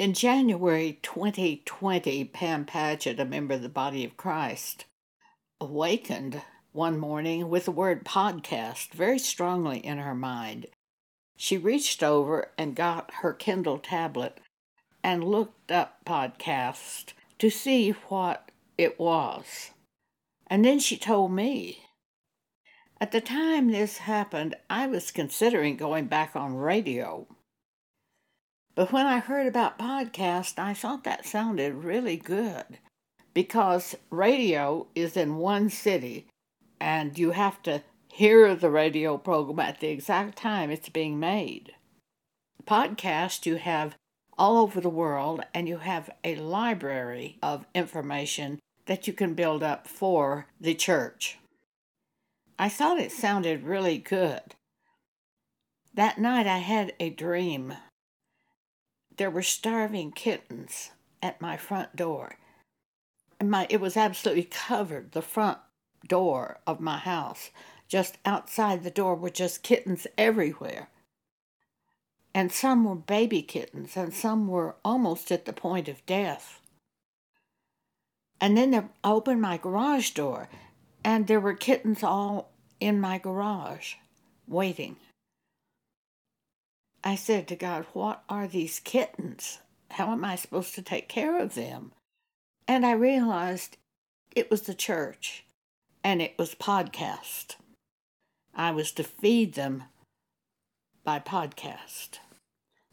In January 2020, Pam Paget, a member of the Body of Christ, awakened one morning with the word podcast very strongly in her mind. She reached over and got her Kindle tablet and looked up podcast to see what it was. And then she told me. At the time this happened, I was considering going back on radio. But when I heard about podcast, I thought that sounded really good because radio is in one city and you have to hear the radio program at the exact time it's being made. Podcast you have all over the world and you have a library of information that you can build up for the church. I thought it sounded really good. That night I had a dream there were starving kittens at my front door. And my it was absolutely covered, the front door of my house. Just outside the door were just kittens everywhere. And some were baby kittens, and some were almost at the point of death. And then I opened my garage door, and there were kittens all in my garage waiting. I said to God, What are these kittens? How am I supposed to take care of them? And I realized it was the church and it was podcast. I was to feed them by podcast.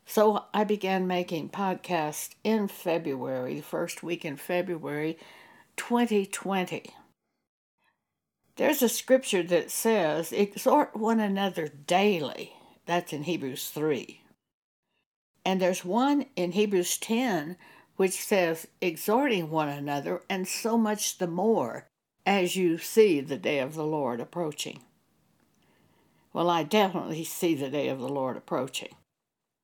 So I began making podcasts in February, the first week in February 2020. There's a scripture that says, Exhort one another daily that's in Hebrews 3. And there's one in Hebrews 10 which says, exhorting one another, and so much the more as you see the day of the Lord approaching. Well, I definitely see the day of the Lord approaching.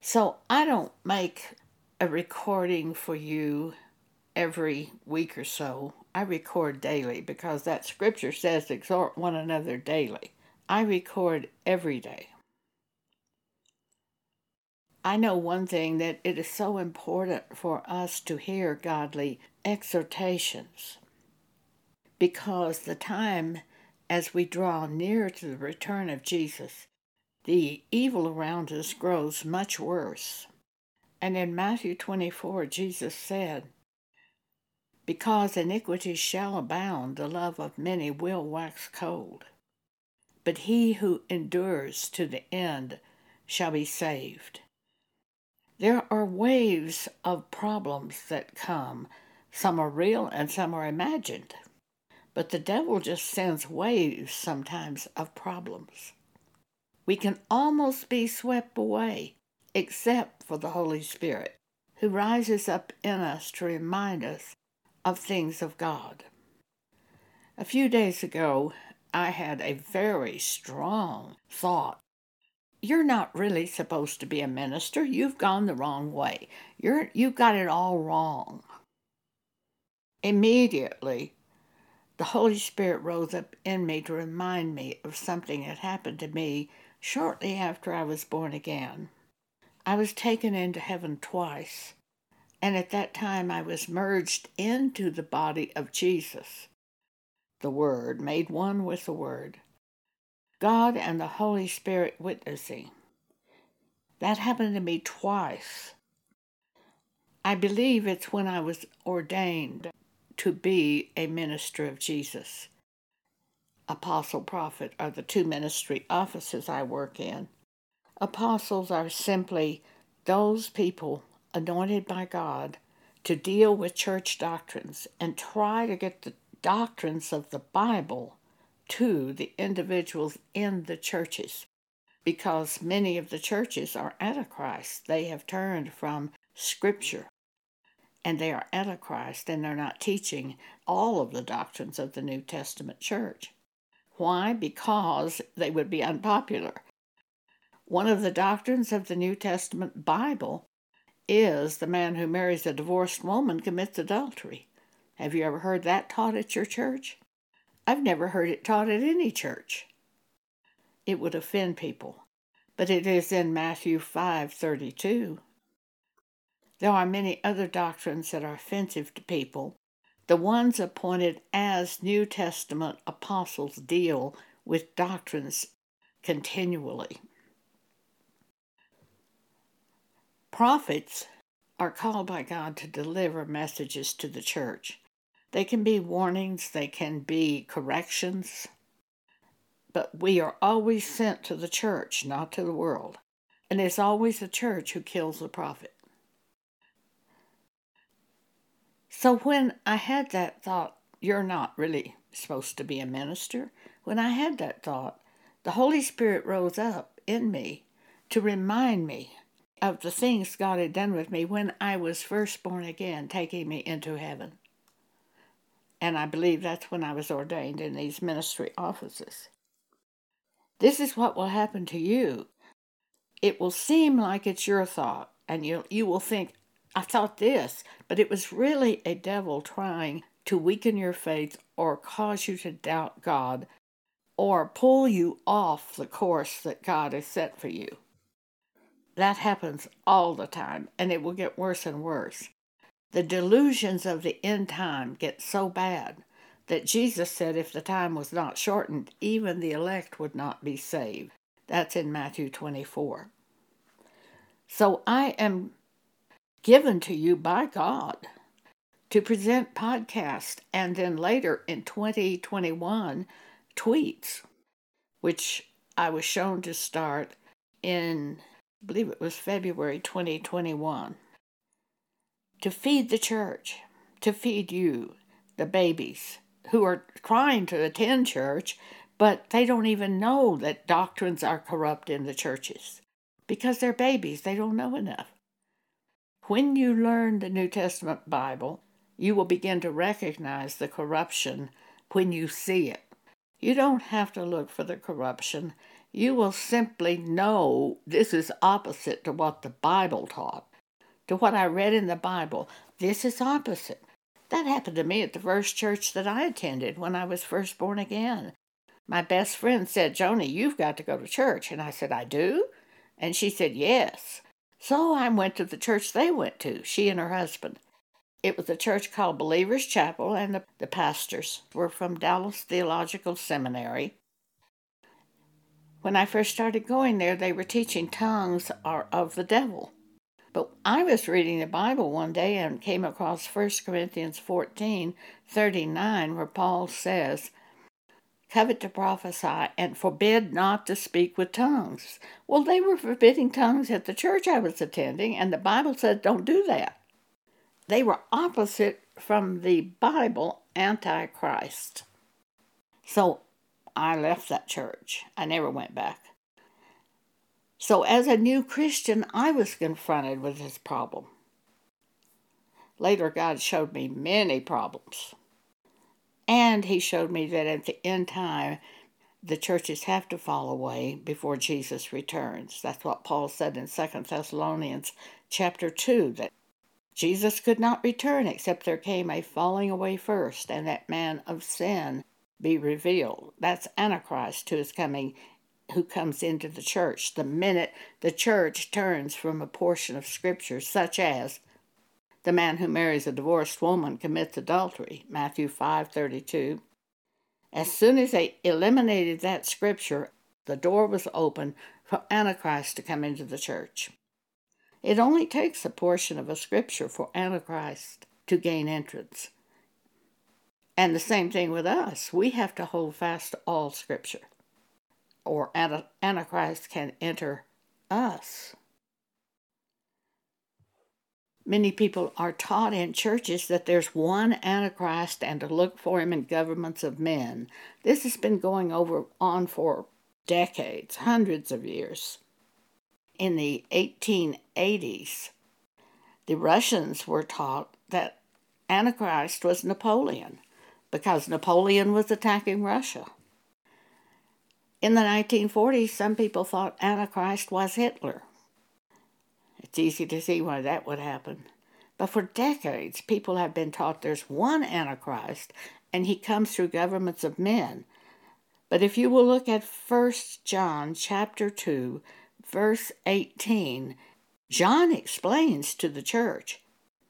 So I don't make a recording for you every week or so. I record daily because that scripture says exhort one another daily. I record every day. I know one thing that it is so important for us to hear godly exhortations because the time as we draw near to the return of Jesus, the evil around us grows much worse. And in Matthew 24, Jesus said, Because iniquity shall abound, the love of many will wax cold. But he who endures to the end shall be saved. There are waves of problems that come. Some are real and some are imagined. But the devil just sends waves sometimes of problems. We can almost be swept away, except for the Holy Spirit, who rises up in us to remind us of things of God. A few days ago, I had a very strong thought you're not really supposed to be a minister. You've gone the wrong way. You're you've got it all wrong. Immediately, the Holy Spirit rose up in me to remind me of something that happened to me shortly after I was born again. I was taken into heaven twice, and at that time I was merged into the body of Jesus, the Word, made one with the Word. God and the Holy Spirit witnessing. That happened to me twice. I believe it's when I was ordained to be a minister of Jesus. Apostle, prophet are the two ministry offices I work in. Apostles are simply those people anointed by God to deal with church doctrines and try to get the doctrines of the Bible to the individuals in the churches because many of the churches are antichrist. They have turned from Scripture and they are antichrist and they're not teaching all of the doctrines of the New Testament church. Why? Because they would be unpopular. One of the doctrines of the New Testament Bible is the man who marries a divorced woman commits adultery. Have you ever heard that taught at your church? I've never heard it taught at any church. It would offend people, but it is in Matthew 5:32. There are many other doctrines that are offensive to people. The ones appointed as New Testament apostles deal with doctrines continually. Prophets are called by God to deliver messages to the church. They can be warnings, they can be corrections, but we are always sent to the church, not to the world. And it's always the church who kills the prophet. So when I had that thought, you're not really supposed to be a minister, when I had that thought, the Holy Spirit rose up in me to remind me of the things God had done with me when I was first born again, taking me into heaven. And I believe that's when I was ordained in these ministry offices. This is what will happen to you. It will seem like it's your thought, and you, you will think, I thought this, but it was really a devil trying to weaken your faith or cause you to doubt God or pull you off the course that God has set for you. That happens all the time, and it will get worse and worse. The delusions of the end time get so bad that Jesus said if the time was not shortened, even the elect would not be saved. That's in Matthew 24. So I am given to you by God to present podcast and then later in 2021 tweets, which I was shown to start in, I believe it was February 2021, to feed the church, to feed you, the babies, who are trying to attend church, but they don't even know that doctrines are corrupt in the churches because they're babies. They don't know enough. When you learn the New Testament Bible, you will begin to recognize the corruption when you see it. You don't have to look for the corruption. You will simply know this is opposite to what the Bible taught, to what I read in the Bible. This is opposite. That happened to me at the first church that I attended when I was first born again. My best friend said, Joni, you've got to go to church. And I said, I do? And she said, Yes. So I went to the church they went to, she and her husband. It was a church called Believers Chapel, and the, the pastors were from Dallas Theological Seminary. When I first started going there, they were teaching tongues are of the devil. But I was reading the Bible one day and came across 1 Corinthians 14 39, where Paul says, Covet to prophesy and forbid not to speak with tongues. Well, they were forbidding tongues at the church I was attending, and the Bible said don't do that. They were opposite from the Bible Antichrist. So I left that church. I never went back. So, as a new Christian, I was confronted with this problem. Later, God showed me many problems. And He showed me that at the end time, the churches have to fall away before Jesus returns. That's what Paul said in 2 Thessalonians chapter 2 that Jesus could not return except there came a falling away first, and that man of sin be revealed. That's Antichrist who is coming who comes into the church the minute the church turns from a portion of Scripture, such as the man who marries a divorced woman commits adultery, Matthew 5:32. As soon as they eliminated that scripture, the door was open for Antichrist to come into the church. It only takes a portion of a scripture for Antichrist to gain entrance. And the same thing with us. We have to hold fast to all scripture or Antichrist can enter us. Many people are taught in churches that there's one Antichrist and to look for him in governments of men. This has been going over on for decades, hundreds of years. In the 1880s, the Russians were taught that Antichrist was Napoleon because Napoleon was attacking Russia. In the 1940s, some people thought Antichrist was Hitler. It's easy to see why that would happen. But for decades, people have been taught there's one Antichrist and he comes through governments of men. But if you will look at 1 John chapter 2, verse 18, John explains to the church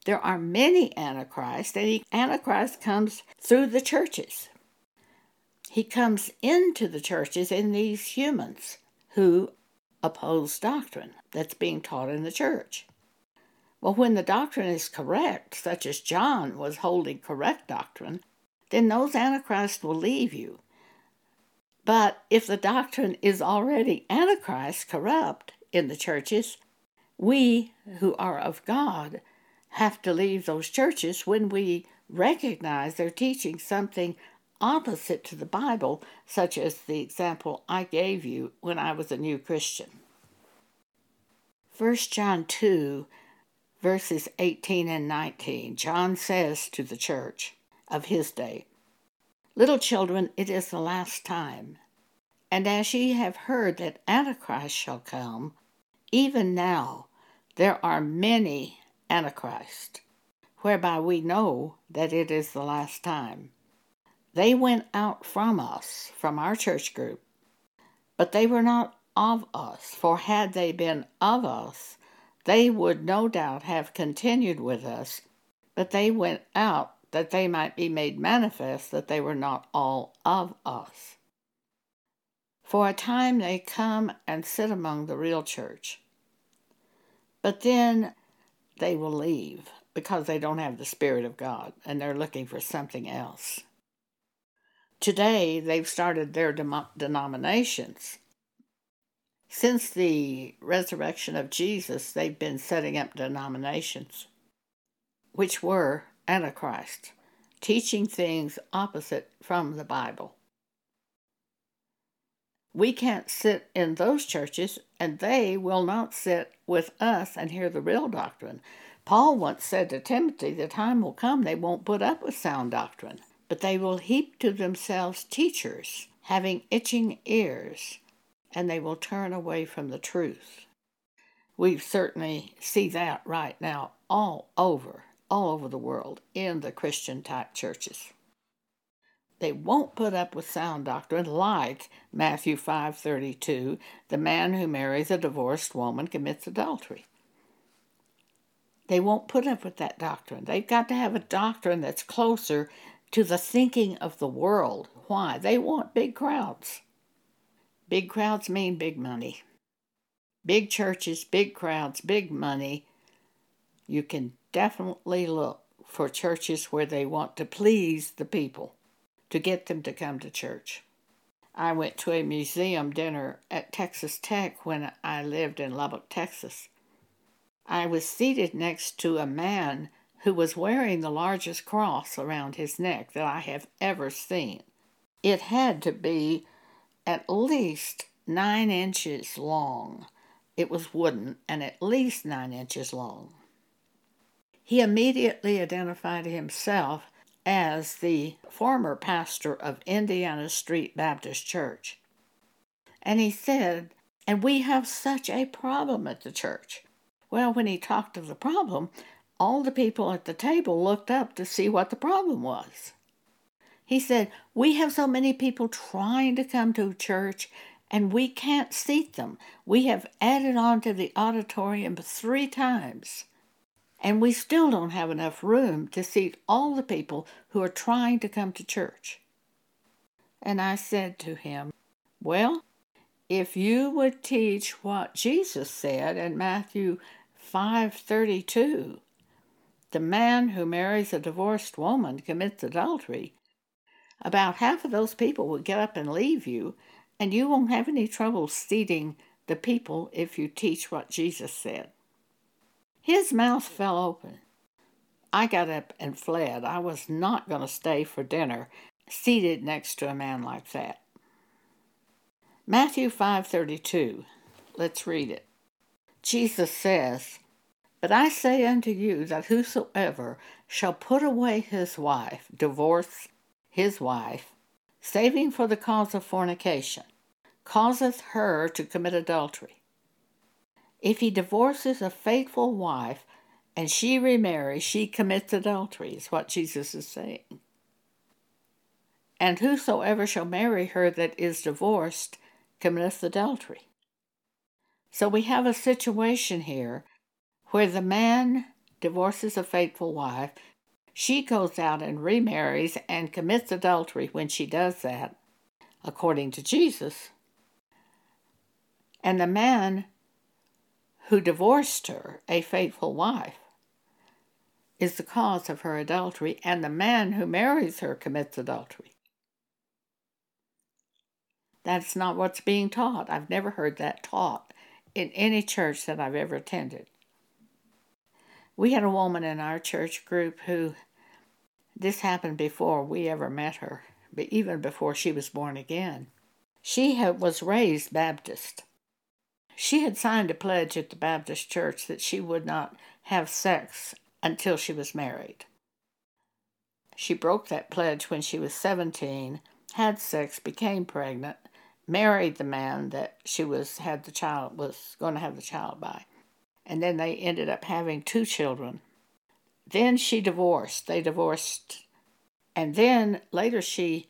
there are many antichrists, and the antichrist comes through the churches. He comes into the churches in these humans who oppose doctrine that's being taught in the church. Well, when the doctrine is correct, such as John was holding correct doctrine, then those antichrists will leave you. But if the doctrine is already antichrist, corrupt in the churches, we who are of God have to leave those churches when we recognize they're teaching something opposite to the Bible, such as the example I gave you when I was a new Christian. 1 John 2, verses 18 and 19, John says to the church of his day, Little children, it is the last time. And as ye have heard that Antichrist shall come, even now there are many Antichrists, whereby we know that it is the last time. They went out from us, from our church group, but they were not of us, for had they been of us, they would no doubt have continued with us, but they went out that they might be made manifest that they were not all of us. For a time they come and sit among the real church, but then they will leave because they don't have the Spirit of God and they're looking for something else. Today, they've started their denominations. Since the resurrection of Jesus, they've been setting up denominations, which were Antichrist, teaching things opposite from the Bible. We can't sit in those churches, and they will not sit with us and hear the real doctrine. Paul once said to Timothy, The time will come they won't put up with sound doctrine, but they will heap to themselves teachers having itching ears, and they will turn away from the truth. We certainly see that right now all over all over the world in the Christian type churches. They won't put up with sound doctrine like Matthew 5:32, the man who marries a divorced woman commits adultery. They won't put up with that doctrine. They've got to have a doctrine that's closer to the thinking of the world. Why? They want big crowds. Big crowds mean big money. Big churches, big crowds, big money. You can definitely look for churches where they want to please the people, to get them to come to church. I went to a museum dinner at Texas Tech when I lived in Lubbock, Texas. I was seated next to a man who was wearing the largest cross around his neck that I have ever seen. It had to be at least nine inches long. It was wooden and at least nine inches long. He immediately identified himself as the former pastor of Indiana Street Baptist Church. And he said, And we have such a problem at the church. Well, when he talked of the problem, all the people at the table looked up to see what the problem was. He said, We have so many people trying to come to church and we can't seat them. We have added on to the auditorium three times and we still don't have enough room to seat all the people who are trying to come to church. And I said to him, Well, if you would teach what Jesus said in Matthew 5:32, the man who marries a divorced woman commits adultery, about half of those people will get up and leave you, and you won't have any trouble seating the people if you teach what Jesus said. His mouth fell open. I got up and fled. I was not going to stay for dinner seated next to a man like that. Matthew 5:32. Let's read it. Jesus says, "But I say unto you that whosoever shall put away his wife, divorce his wife, saving for the cause of fornication, causeth her to commit adultery. If he divorces a faithful wife and she remarries, she commits adultery, is what Jesus is saying. And whosoever shall marry her that is divorced committeth adultery. So we have a situation here where the man divorces a faithful wife, she goes out and remarries and commits adultery when she does that, according to Jesus. And the man who divorced her, a faithful wife, is the cause of her adultery, and the man who marries her commits adultery. That's not what's being taught. I've never heard that taught in any church that I've ever attended. We had a woman in our church group who, this happened before we ever met her, but even before she was born again. She had, was raised Baptist. She had signed a pledge at the Baptist church that she would not have sex until she was married. She broke that pledge when she was 17, had sex, became pregnant, married the man that she was had the child was going to have the child by. And then they ended up having two children. Then she divorced. They divorced. And then later she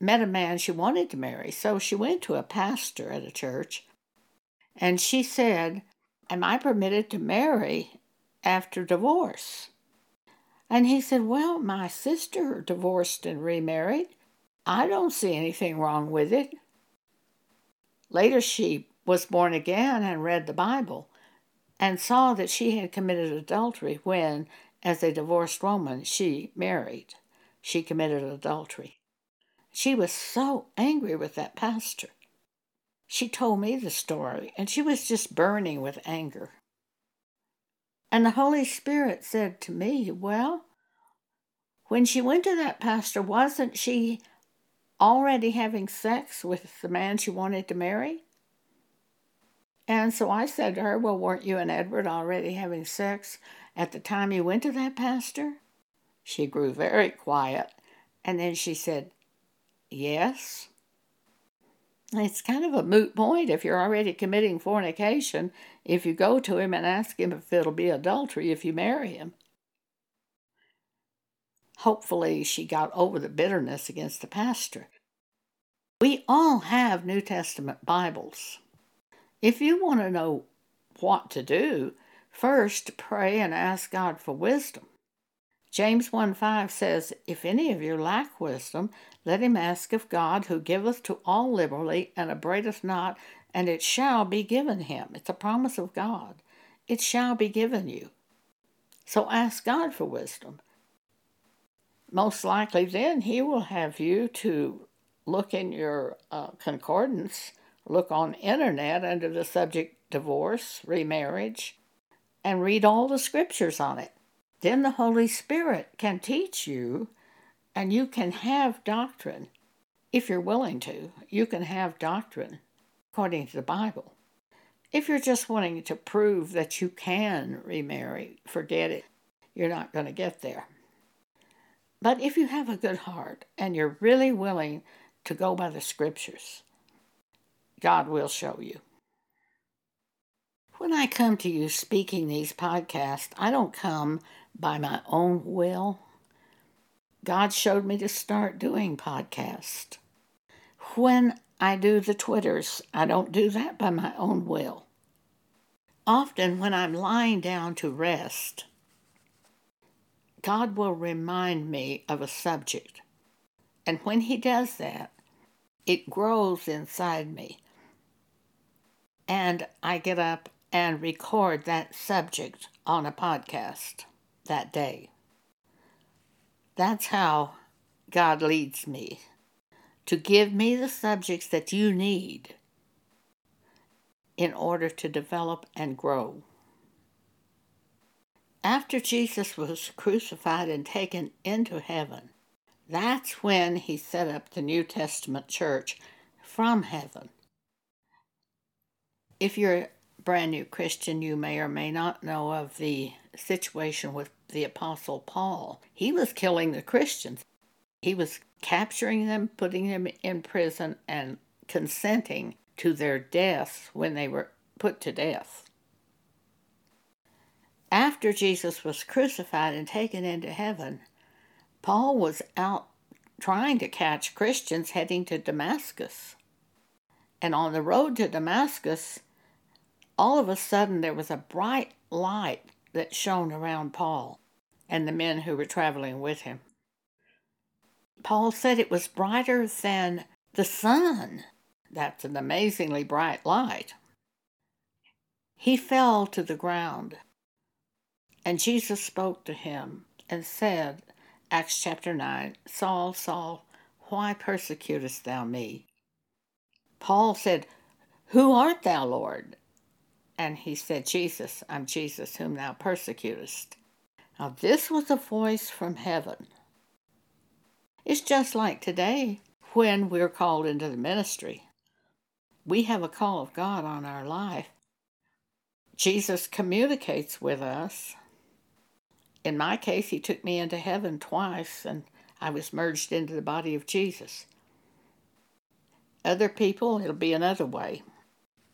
met a man she wanted to marry. So she went to a pastor at a church and she said, Am I permitted to marry after divorce? And he said, Well, my sister divorced and remarried. I don't see anything wrong with it. Later, she was born again and read the Bible and saw that she had committed adultery when, as a divorced woman, she married. She committed adultery. She was so angry with that pastor. She told me the story, and she was just burning with anger. And the Holy Spirit said to me, Well, when she went to that pastor, wasn't she already having sex with the man she wanted to marry? And so I said to her, Well, weren't you and Edward already having sex at the time you went to that pastor? She grew very quiet, and then she said, Yes. It's kind of a moot point if you're already committing fornication if you go to him and ask him if it'll be adultery if you marry him. Hopefully, she got over the bitterness against the pastor. We all have New Testament Bibles. If you want to know what to do, first pray and ask God for wisdom. James 1 5 says, If any of you lack wisdom, let him ask of God, who giveth to all liberally and upbraideth not, and it shall be given him. It's a promise of God. It shall be given you. So ask God for wisdom most likely then he will have you to look in your uh, concordance, look on internet under the subject divorce, remarriage, and read all the scriptures on it. Then the Holy Spirit can teach you, and you can have doctrine. If you're willing to, you can have doctrine according to the Bible. If you're just wanting to prove that you can remarry, forget it. You're not going to get there. But if you have a good heart and you're really willing to go by the scriptures, God will show you. When I come to you speaking these podcasts, I don't come by my own will. God showed me to start doing podcasts. When I do the Twitters, I don't do that by my own will. Often, when I'm lying down to rest, God will remind me of a subject. And when He does that, it grows inside me. And I get up and record that subject on a podcast that day. That's how God leads me to give me the subjects that you need in order to develop and grow. After Jesus was crucified and taken into heaven, that's when he set up the New Testament church from heaven. If you're a brand new Christian, you may or may not know of the situation with the Apostle Paul. He was killing the Christians, he was capturing them, putting them in prison, and consenting to their deaths when they were put to death after Jesus was crucified and taken into heaven, Paul was out trying to catch Christians heading to Damascus. And on the road to Damascus, all of a sudden there was a bright light that shone around Paul and the men who were traveling with him. Paul said it was brighter than the sun. That's an amazingly bright light. He fell to the ground, and Jesus spoke to him and said, Acts chapter 9, Saul, Saul, why persecutest thou me? Paul said, Who art thou, Lord? And he said, Jesus, I'm Jesus, whom thou persecutest. Now, this was a voice from heaven. It's just like today when we're called into the ministry. We have a call of God on our life. Jesus communicates with us. In my case, he took me into heaven twice, and I was merged into the body of Jesus. Other people, it'll be another way.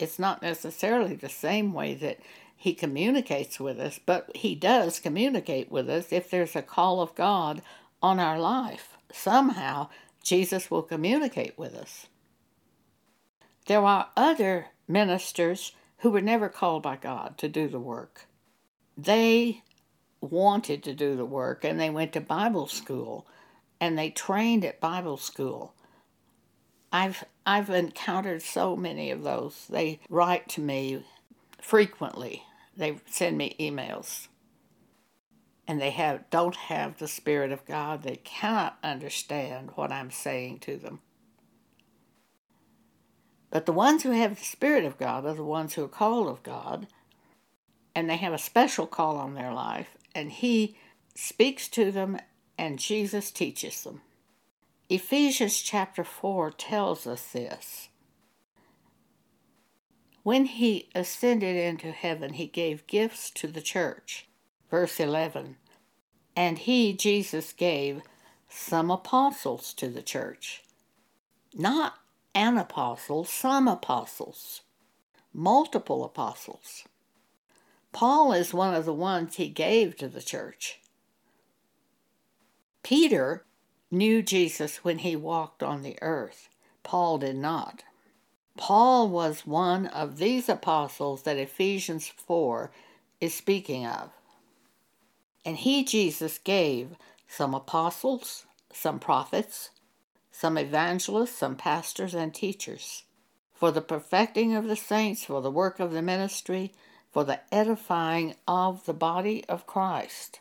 It's not necessarily the same way that he communicates with us, but he does communicate with us if there's a call of God on our life. Somehow, Jesus will communicate with us. There are other ministers who were never called by God to do the work. They wanted to do the work and they went to Bible school and they trained at Bible school. I've I've encountered so many of those. They write to me frequently. They send me emails. And they have don't have the spirit of God. They cannot understand what I'm saying to them. But the ones who have the spirit of God are the ones who are called of God, and they have a special call on their life, and he speaks to them and Jesus teaches them. Ephesians chapter 4 tells us this. When he ascended into heaven, he gave gifts to the church. Verse 11. And he, Jesus, gave some apostles to the church. Not an apostle, some apostles, multiple apostles. Paul is one of the ones he gave to the church. Peter knew Jesus when he walked on the earth. Paul did not. Paul was one of these apostles that Ephesians 4 is speaking of. And he, Jesus, gave some apostles, some prophets, some evangelists, some pastors, and teachers for the perfecting of the saints, for the work of the ministry, for the edifying of the body of Christ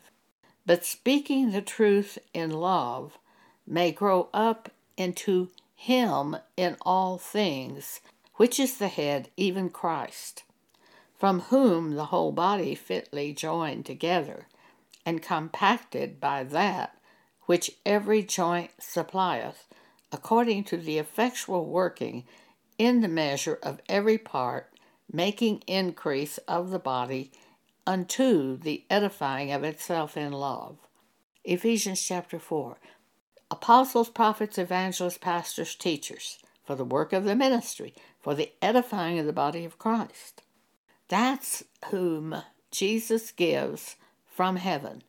but speaking the truth in love may grow up into Him in all things, which is the head, even Christ, from whom the whole body fitly joined together and compacted by that which every joint supplieth, according to the effectual working in the measure of every part, making increase of the body unto the edifying of itself in love. Ephesians chapter 4. Apostles, prophets, evangelists, pastors, teachers, for the work of the ministry, for the edifying of the body of Christ. That's whom Jesus gives from heaven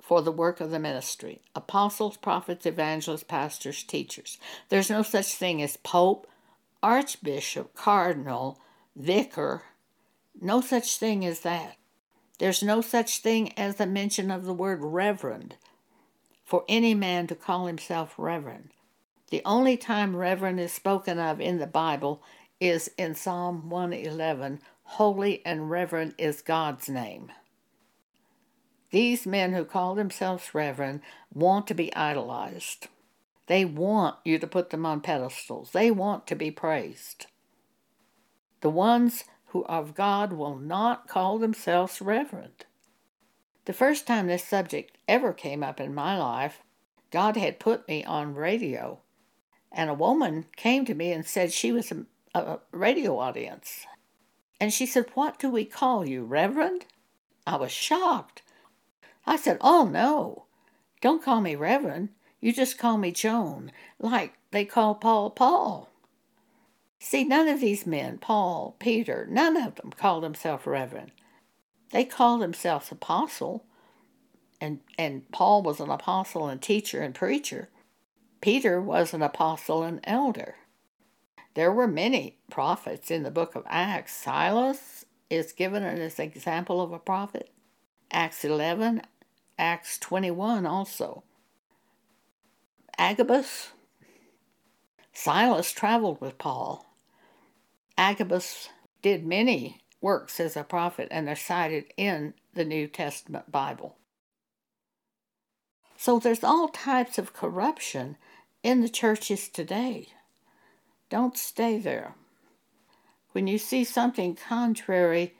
for the work of the ministry. Apostles, prophets, evangelists, pastors, teachers. There's no such thing as pope, archbishop, cardinal, vicar. No such thing as that. There's no such thing as the mention of the word reverend for any man to call himself reverend. The only time reverend is spoken of in the Bible is in Psalm 111 Holy and reverend is God's name. These men who call themselves reverend want to be idolized. They want you to put them on pedestals. They want to be praised. The ones who of God will not call themselves reverend. The first time this subject ever came up in my life, God had put me on radio, and a woman came to me and said she was a, a radio audience. And she said, What do we call you, Reverend? I was shocked. I said, Oh, no. Don't call me Reverend. You just call me Joan, like they call Paul Paul. See, none of these men, Paul, Peter, none of them called themselves Reverend. They called themselves apostle, and, and Paul was an apostle and teacher and preacher. Peter was an apostle and elder. There were many prophets in the book of Acts. Silas is given as an example of a prophet. Acts 11, Acts 21 also. Agabus, Silas traveled with Paul. Agabus did many works as a prophet, and they're cited in the New Testament Bible. So there's all types of corruption in the churches today. Don't stay there. When you see something contrary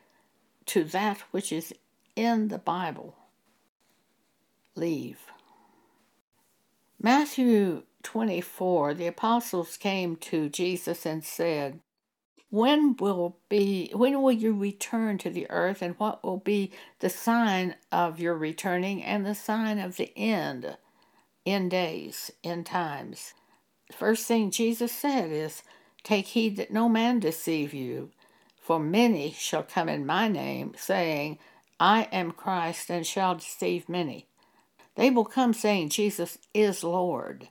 to that which is in the Bible, leave. Matthew 24, the apostles came to Jesus and said, when will be when will you return to the earth and what will be the sign of your returning and the sign of the end in days in times? First thing jesus said is take heed that no man deceive you for many shall come in my name saying i am christ and shall deceive many. They will come saying jesus is lord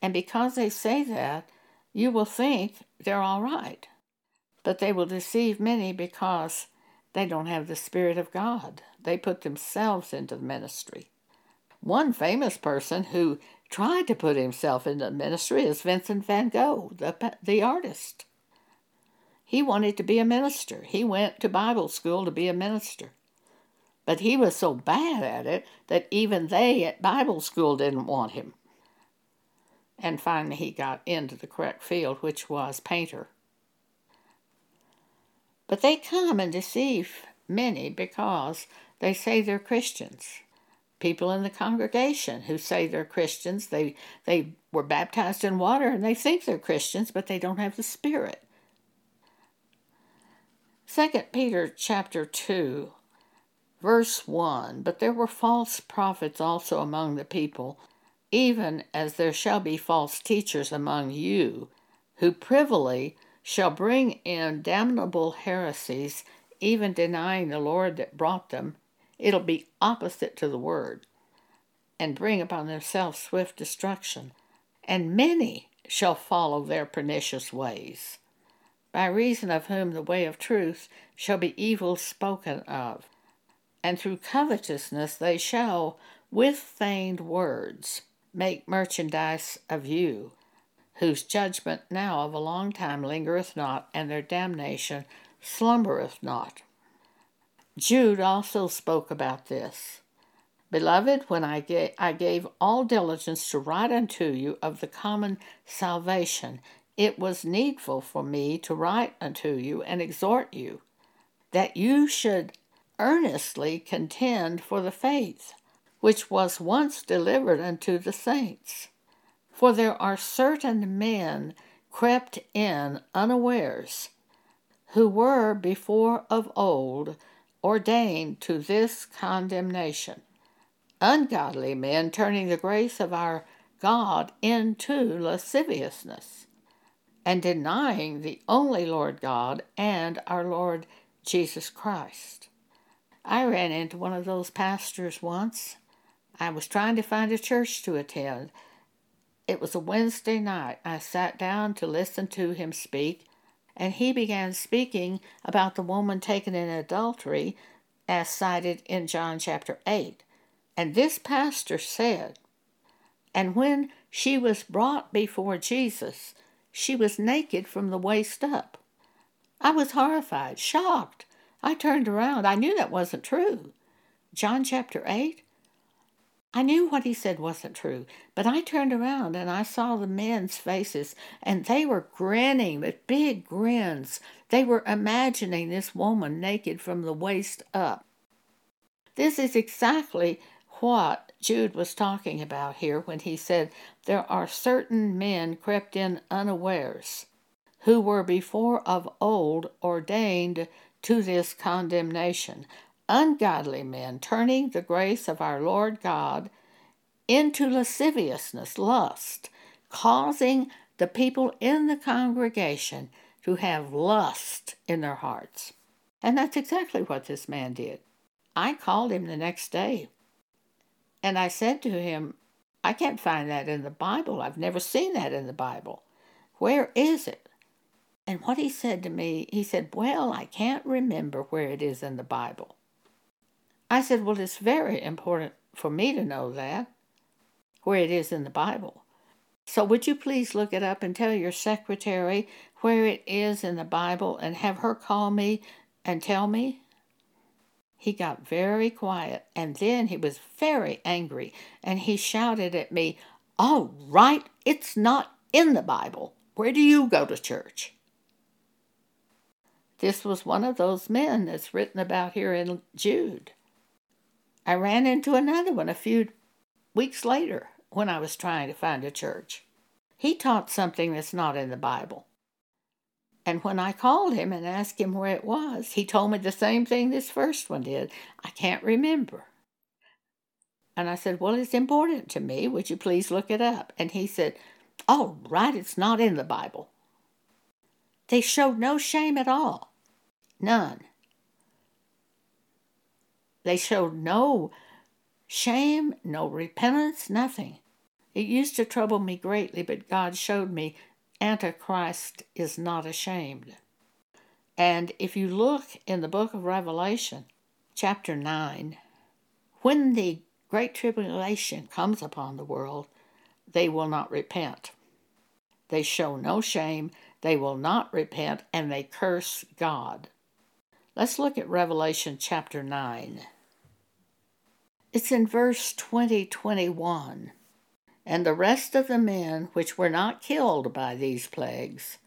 and because they say that you will think they're all right but they will deceive many because they don't have the Spirit of God. They put themselves into the ministry. One famous person who tried to put himself into the ministry is Vincent van Gogh, the, the artist. He wanted to be a minister. He went to Bible school to be a minister. But he was so bad at it that even they at Bible school didn't want him. And finally, he got into the correct field, which was painter. But they come and deceive many because they say they're Christians. People in the congregation who say they're Christians, they, they were baptized in water and they think they're Christians, but they don't have the Spirit. Second Peter chapter 2, verse 1 But there were false prophets also among the people, even as there shall be false teachers among you, who privily shall bring in damnable heresies, even denying the Lord that brought them, it'll be opposite to the word, and bring upon themselves swift destruction. And many shall follow their pernicious ways, by reason of whom the way of truth shall be evil spoken of. And through covetousness they shall, with feigned words, make merchandise of you whose judgment now of a long time lingereth not, and their damnation slumbereth not. Jude also spoke about this. Beloved, when I gave, I gave all diligence to write unto you of the common salvation, it was needful for me to write unto you and exhort you, that you should earnestly contend for the faith which was once delivered unto the saints. For there are certain men crept in unawares, who were before of old ordained to this condemnation, ungodly men turning the grace of our God into lasciviousness, and denying the only Lord God and our Lord Jesus Christ. I ran into one of those pastors once. I was trying to find a church to attend, it was a Wednesday night. I sat down to listen to him speak, and he began speaking about the woman taken in adultery as cited in John chapter 8. And this pastor said, And when she was brought before Jesus, she was naked from the waist up. I was horrified, shocked. I turned around. I knew that wasn't true. John chapter 8? I knew what he said wasn't true, but I turned around and I saw the men's faces, and they were grinning with big grins. They were imagining this woman naked from the waist up. This is exactly what Jude was talking about here when he said, There are certain men crept in unawares, who were before of old ordained to this condemnation, ungodly men, turning the grace of our Lord God into lasciviousness, lust, causing the people in the congregation to have lust in their hearts. And that's exactly what this man did. I called him the next day and I said to him, I can't find that in the Bible. I've never seen that in the Bible. Where is it? And what he said to me, he said, Well, I can't remember where it is in the Bible. I said, Well, it's very important for me to know that, where it is in the Bible. So would you please look it up and tell your secretary where it is in the Bible and have her call me and tell me? He got very quiet and then he was very angry and he shouted at me, All right, it's not in the Bible. Where do you go to church? This was one of those men that's written about here in Jude. I ran into another one a few weeks later when I was trying to find a church. He taught something that's not in the Bible. And when I called him and asked him where it was, he told me the same thing this first one did. I can't remember. And I said, Well, it's important to me. Would you please look it up? And he said, All right, it's not in the Bible. They showed no shame at all. None. They showed no shame, no repentance, nothing. It used to trouble me greatly, but God showed me Antichrist is not ashamed. And if you look in the book of Revelation, chapter 9, when the great tribulation comes upon the world, they will not repent. They show no shame, they will not repent, and they curse God. Let's look at Revelation chapter 9. It's in verse 20 21. And the rest of the men which were not killed by these plagues,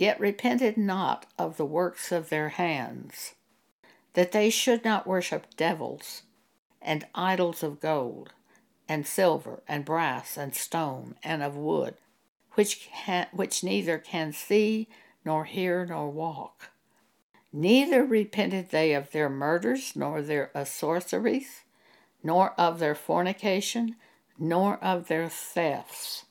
yet repented not of the works of their hands, that they should not worship devils and idols of gold, and silver, and brass, and stone, and of wood, which, ha- which neither can see, nor hear, nor walk. Neither repented they of their murders, nor their sorceries, nor of their fornication, nor of their thefts.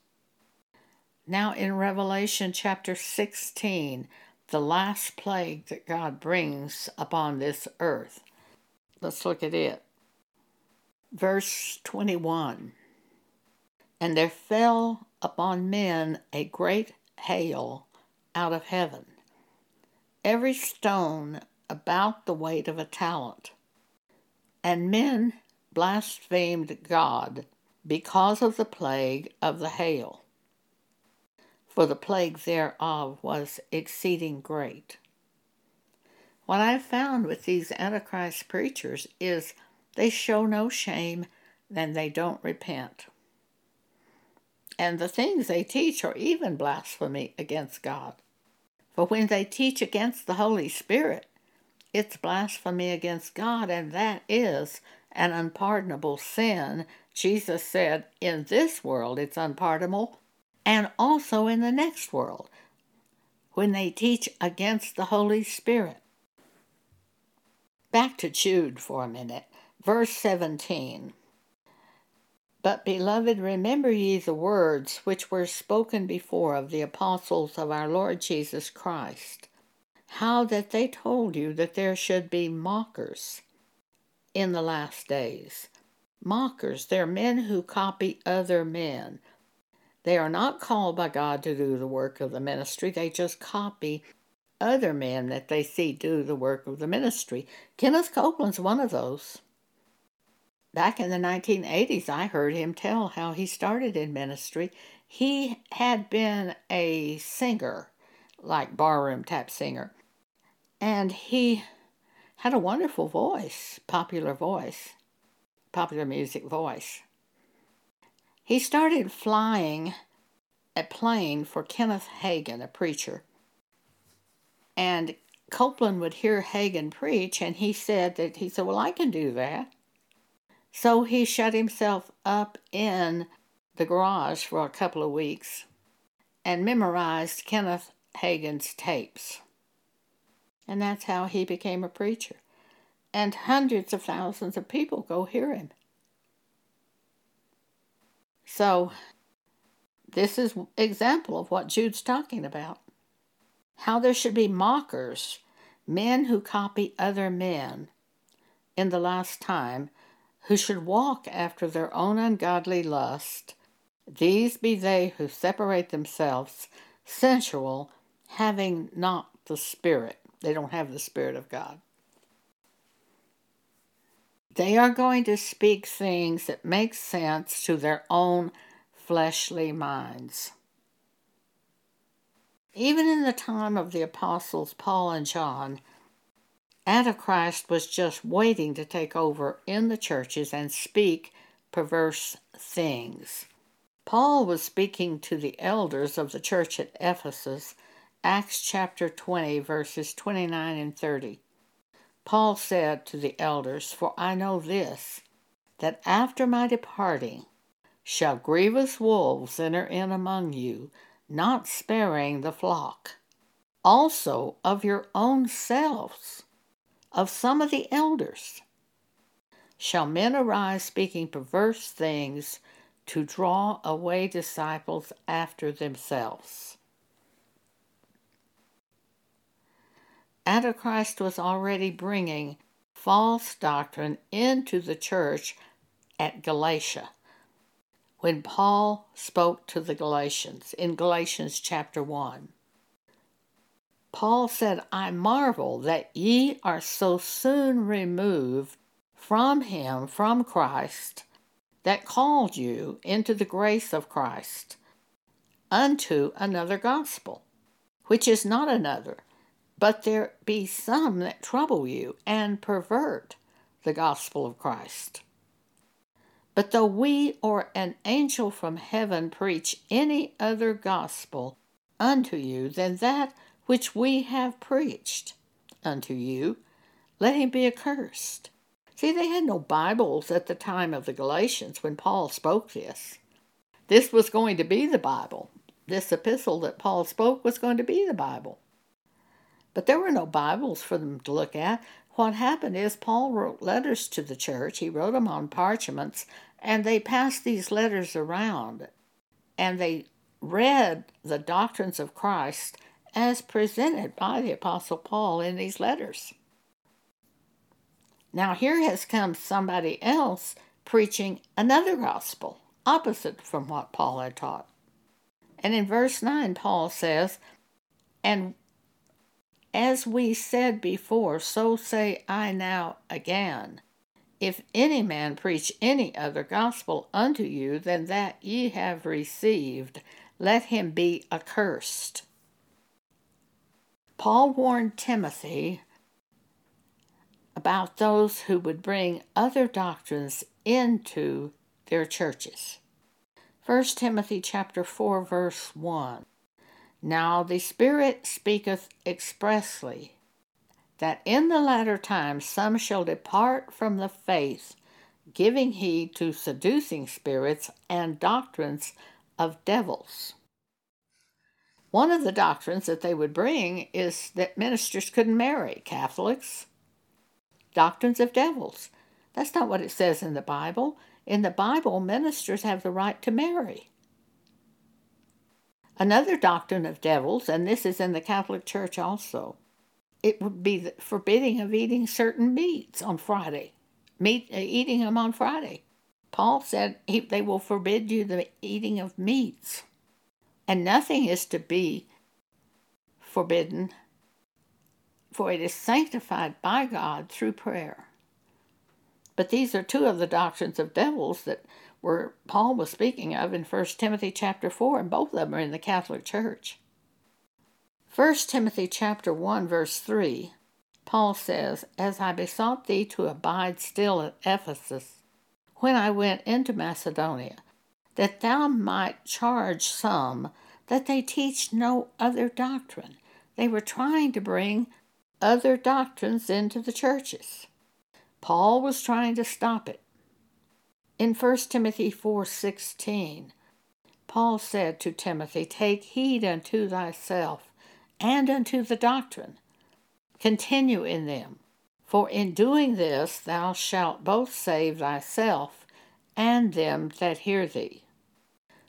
Now, in Revelation chapter 16, the last plague that God brings upon this earth, let's look at it. Verse 21 And there fell upon men a great hail out of heaven, every stone about the weight of a talent. And men blasphemed God because of the plague of the hail. For the plague thereof was exceeding great. What I've found with these Antichrist preachers is they show no shame and they don't repent. And the things they teach are even blasphemy against God. For when they teach against the Holy Spirit, it's blasphemy against God, and that is an unpardonable sin Jesus said, in this world it's unpardonable, and also in the next world, when they teach against the Holy Spirit. Back to Jude for a minute, verse 17. But, beloved, remember ye the words which were spoken before of the apostles of our Lord Jesus Christ, how that they told you that there should be mockers in the last days mockers. They're men who copy other men. They are not called by God to do the work of the ministry, they just copy other men that they see do the work of the ministry. Kenneth Copeland's one of those. Back in the 1980s, I heard him tell how he started in ministry. He had been a singer, like barroom type singer, and he had a wonderful voice, popular voice popular music voice. He started flying a plane for Kenneth Hagin, a preacher. And Copeland would hear Hagin preach, and he said that he said, Well, I can do that. So he shut himself up in the garage for a couple of weeks and memorized Kenneth Hagin's tapes. And that's how he became a preacher. and hundreds of thousands of people go hear him. So, this is example of what Jude's talking about. How there should be mockers, men who copy other men in the last time, who should walk after their own ungodly lust. These be they who separate themselves, sensual, having not the Spirit. They don't have the Spirit of God. They are going to speak things that make sense to their own fleshly minds. Even in the time of the apostles Paul and John, Antichrist was just waiting to take over in the churches and speak perverse things. Paul was speaking to the elders of the church at Ephesus, Acts chapter 20, verses 29 and 30. Paul said to the elders, For I know this, that after my departing shall grievous wolves enter in among you, not sparing the flock. Also of your own selves of some of the elders. Shall men arise speaking perverse things to draw away disciples after themselves? Antichrist was already bringing false doctrine into the church at Galatia when Paul spoke to the Galatians in Galatians chapter 1. Paul said, I marvel that ye are so soon removed from him, from Christ, that called you into the grace of Christ, unto another gospel, which is not another, but there be some that trouble you and pervert the gospel of Christ. But though we or an angel from heaven preach any other gospel unto you than that which we have preached unto you, let him be accursed. See, they had no Bibles at the time of the Galatians when Paul spoke this. This was going to be the Bible. This epistle that Paul spoke was going to be the Bible. But there were no Bibles for them to look at. What happened is Paul wrote letters to the church. He wrote them on parchments, and they passed these letters around. And they read the doctrines of Christ as presented by the Apostle Paul in these letters. Now, here has come somebody else preaching another gospel, opposite from what Paul had taught. And in verse 9, Paul says, And as we said before, so say I now again. If any man preach any other gospel unto you than that ye have received, let him be accursed. Paul warned Timothy about those who would bring other doctrines into their churches. 1 Timothy chapter 4 verse 1. Now the Spirit speaketh expressly that in the latter times some shall depart from the faith, giving heed to seducing spirits and doctrines of devils. One of the doctrines that they would bring is that ministers couldn't marry Catholics. Doctrines of devils. That's not what it says in the Bible. In the Bible, ministers have the right to marry. Another doctrine of devils, and this is in the Catholic Church also, it would be the forbidding of eating certain meats on Friday, meat uh, eating them on Friday. Paul said he, they will forbid you the eating of meats and nothing is to be forbidden, for it is sanctified by God through prayer. But these are two of the doctrines of devils that were Paul was speaking of in 1 Timothy chapter 4, and both of them are in the Catholic Church. 1 Timothy chapter 1 verse 3, Paul says, As I besought thee to abide still at Ephesus, when I went into Macedonia, that thou might charge some that they teach no other doctrine. They were trying to bring other doctrines into the churches. Paul was trying to stop it. In 1 Timothy 4:16, Paul said to Timothy, "Take heed unto thyself and unto the doctrine. Continue in them, For in doing this thou shalt both save thyself and them that hear thee.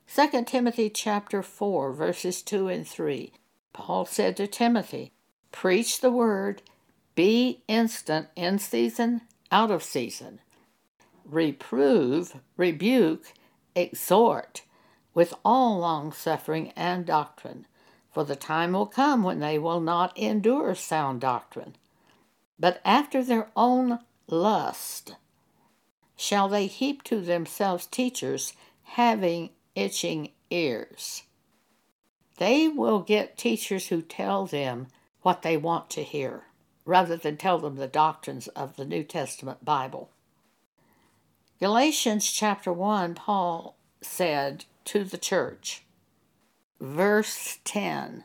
2 Timothy chapter 4 verses 2 and 3. Paul said to Timothy, Preach the word, be instant in season, out of season. Reprove, rebuke, exhort with all long suffering and doctrine. For the time will come when they will not endure sound doctrine but after their own lust shall they heap to themselves teachers having itching ears. They will get teachers who tell them what they want to hear, rather than tell them the doctrines of the New Testament Bible. Galatians chapter 1, Paul said to the church, verse 10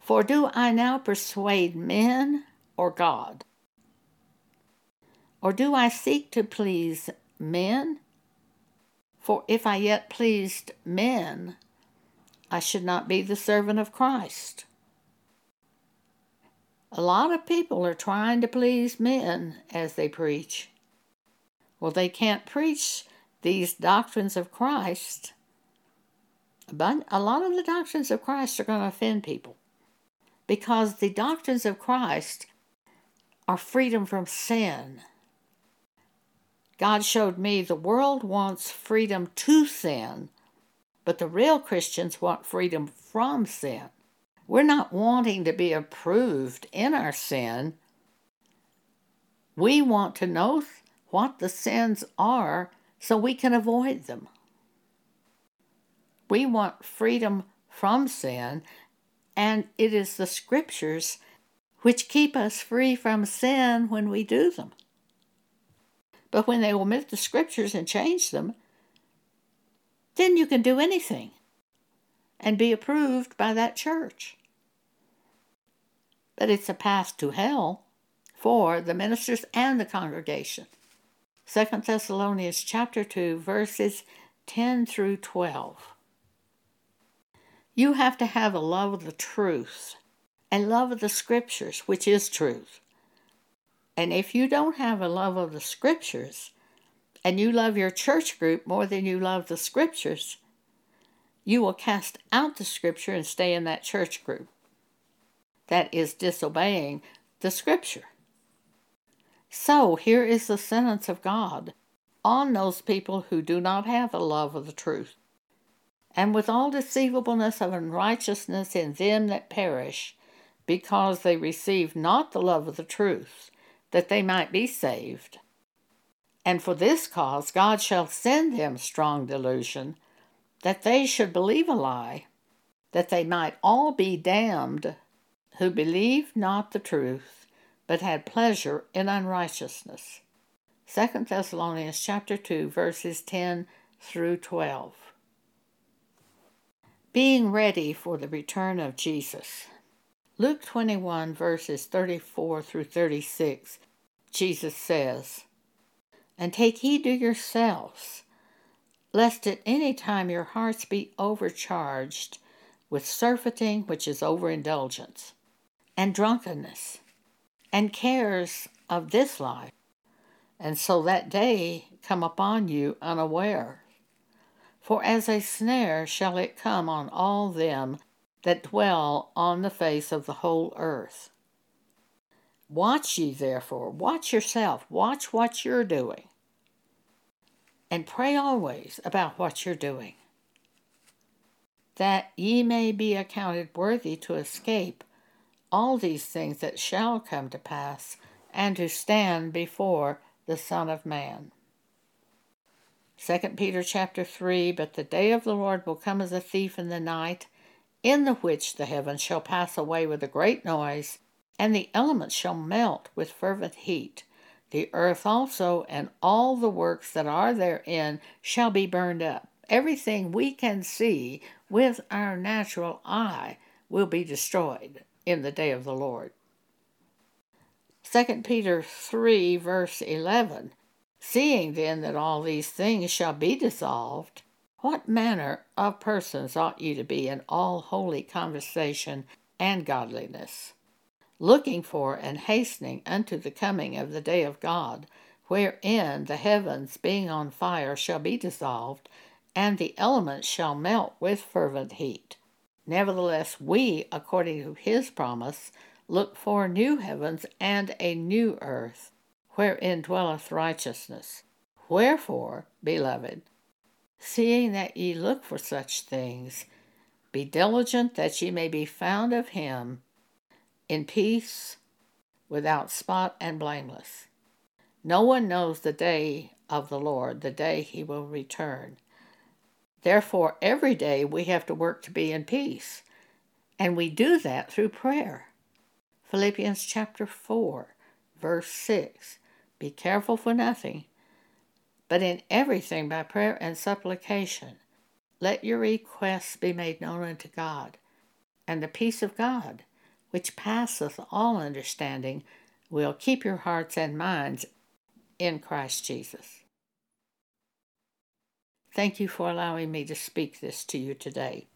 For do I now persuade men or God? Or do I seek to please men? For if I yet pleased men, I should not be the servant of Christ. A lot of people are trying to please men as they preach. Well, they can't preach these doctrines of Christ. But a lot of the doctrines of Christ are going to offend people because the doctrines of Christ are freedom from sin. God showed me the world wants freedom to sin, but the real Christians want freedom from sin. We're not wanting to be approved in our sin. We want to know what the sins are so we can avoid them. We want freedom from sin, and it is the scriptures which keep us free from sin when we do them. But when they omit the scriptures and change them, then you can do anything and be approved by that church. But it's a path to hell for the ministers and the congregation. 2 Thessalonians chapter 2 verses 10 through 12. You have to have a love of the truth and love of the scriptures, which is truth. And if you don't have a love of the scriptures, and you love your church group more than you love the scriptures, you will cast out the scripture and stay in that church group. That is disobeying the scripture. So here is the sentence of God on those people who do not have a love of the truth. And with all deceivableness of unrighteousness in them that perish, because they received not the love of the truth, that they might be saved. And for this cause God shall send them strong delusion, that they should believe a lie, that they might all be damned, who believed not the truth, but had pleasure in unrighteousness. 2 Thessalonians chapter 2 verses 10 through 12. Being ready for the return of Jesus. Luke 21, verses 34 through 36, Jesus says, And take heed to yourselves, lest at any time your hearts be overcharged with surfeiting, which is overindulgence, and drunkenness, and cares of this life, and so that day come upon you unaware. For as a snare shall it come on all them that dwell on the face of the whole earth. Watch ye therefore, watch yourself, watch what you're doing, and pray always about what you're doing, that ye may be accounted worthy to escape all these things that shall come to pass, and to stand before the Son of Man. 2 Peter chapter 3 But the day of the Lord will come as a thief in the night in the which the heavens shall pass away with a great noise, and the elements shall melt with fervent heat. The earth also and all the works that are therein shall be burned up. Everything we can see with our natural eye will be destroyed in the day of the Lord. 2 Peter 3, verse 11 Seeing then that all these things shall be dissolved, what manner of persons ought you to be in all holy conversation and godliness, looking for and hastening unto the coming of the day of God, wherein the heavens being on fire shall be dissolved, and the elements shall melt with fervent heat. Nevertheless, we, according to his promise, look for new heavens and a new earth, wherein dwelleth righteousness. Wherefore, beloved, seeing that ye look for such things, be diligent that ye may be found of him in peace, without spot and blameless. No one knows the day of the Lord, the day he will return. Therefore, every day we have to work to be in peace, and we do that through prayer. Philippians chapter 4, verse 6 Be careful for nothing, but in everything by prayer and supplication. Let your requests be made known unto God, and the peace of God which passeth all understanding, will keep your hearts and minds in Christ Jesus. Thank you for allowing me to speak this to you today.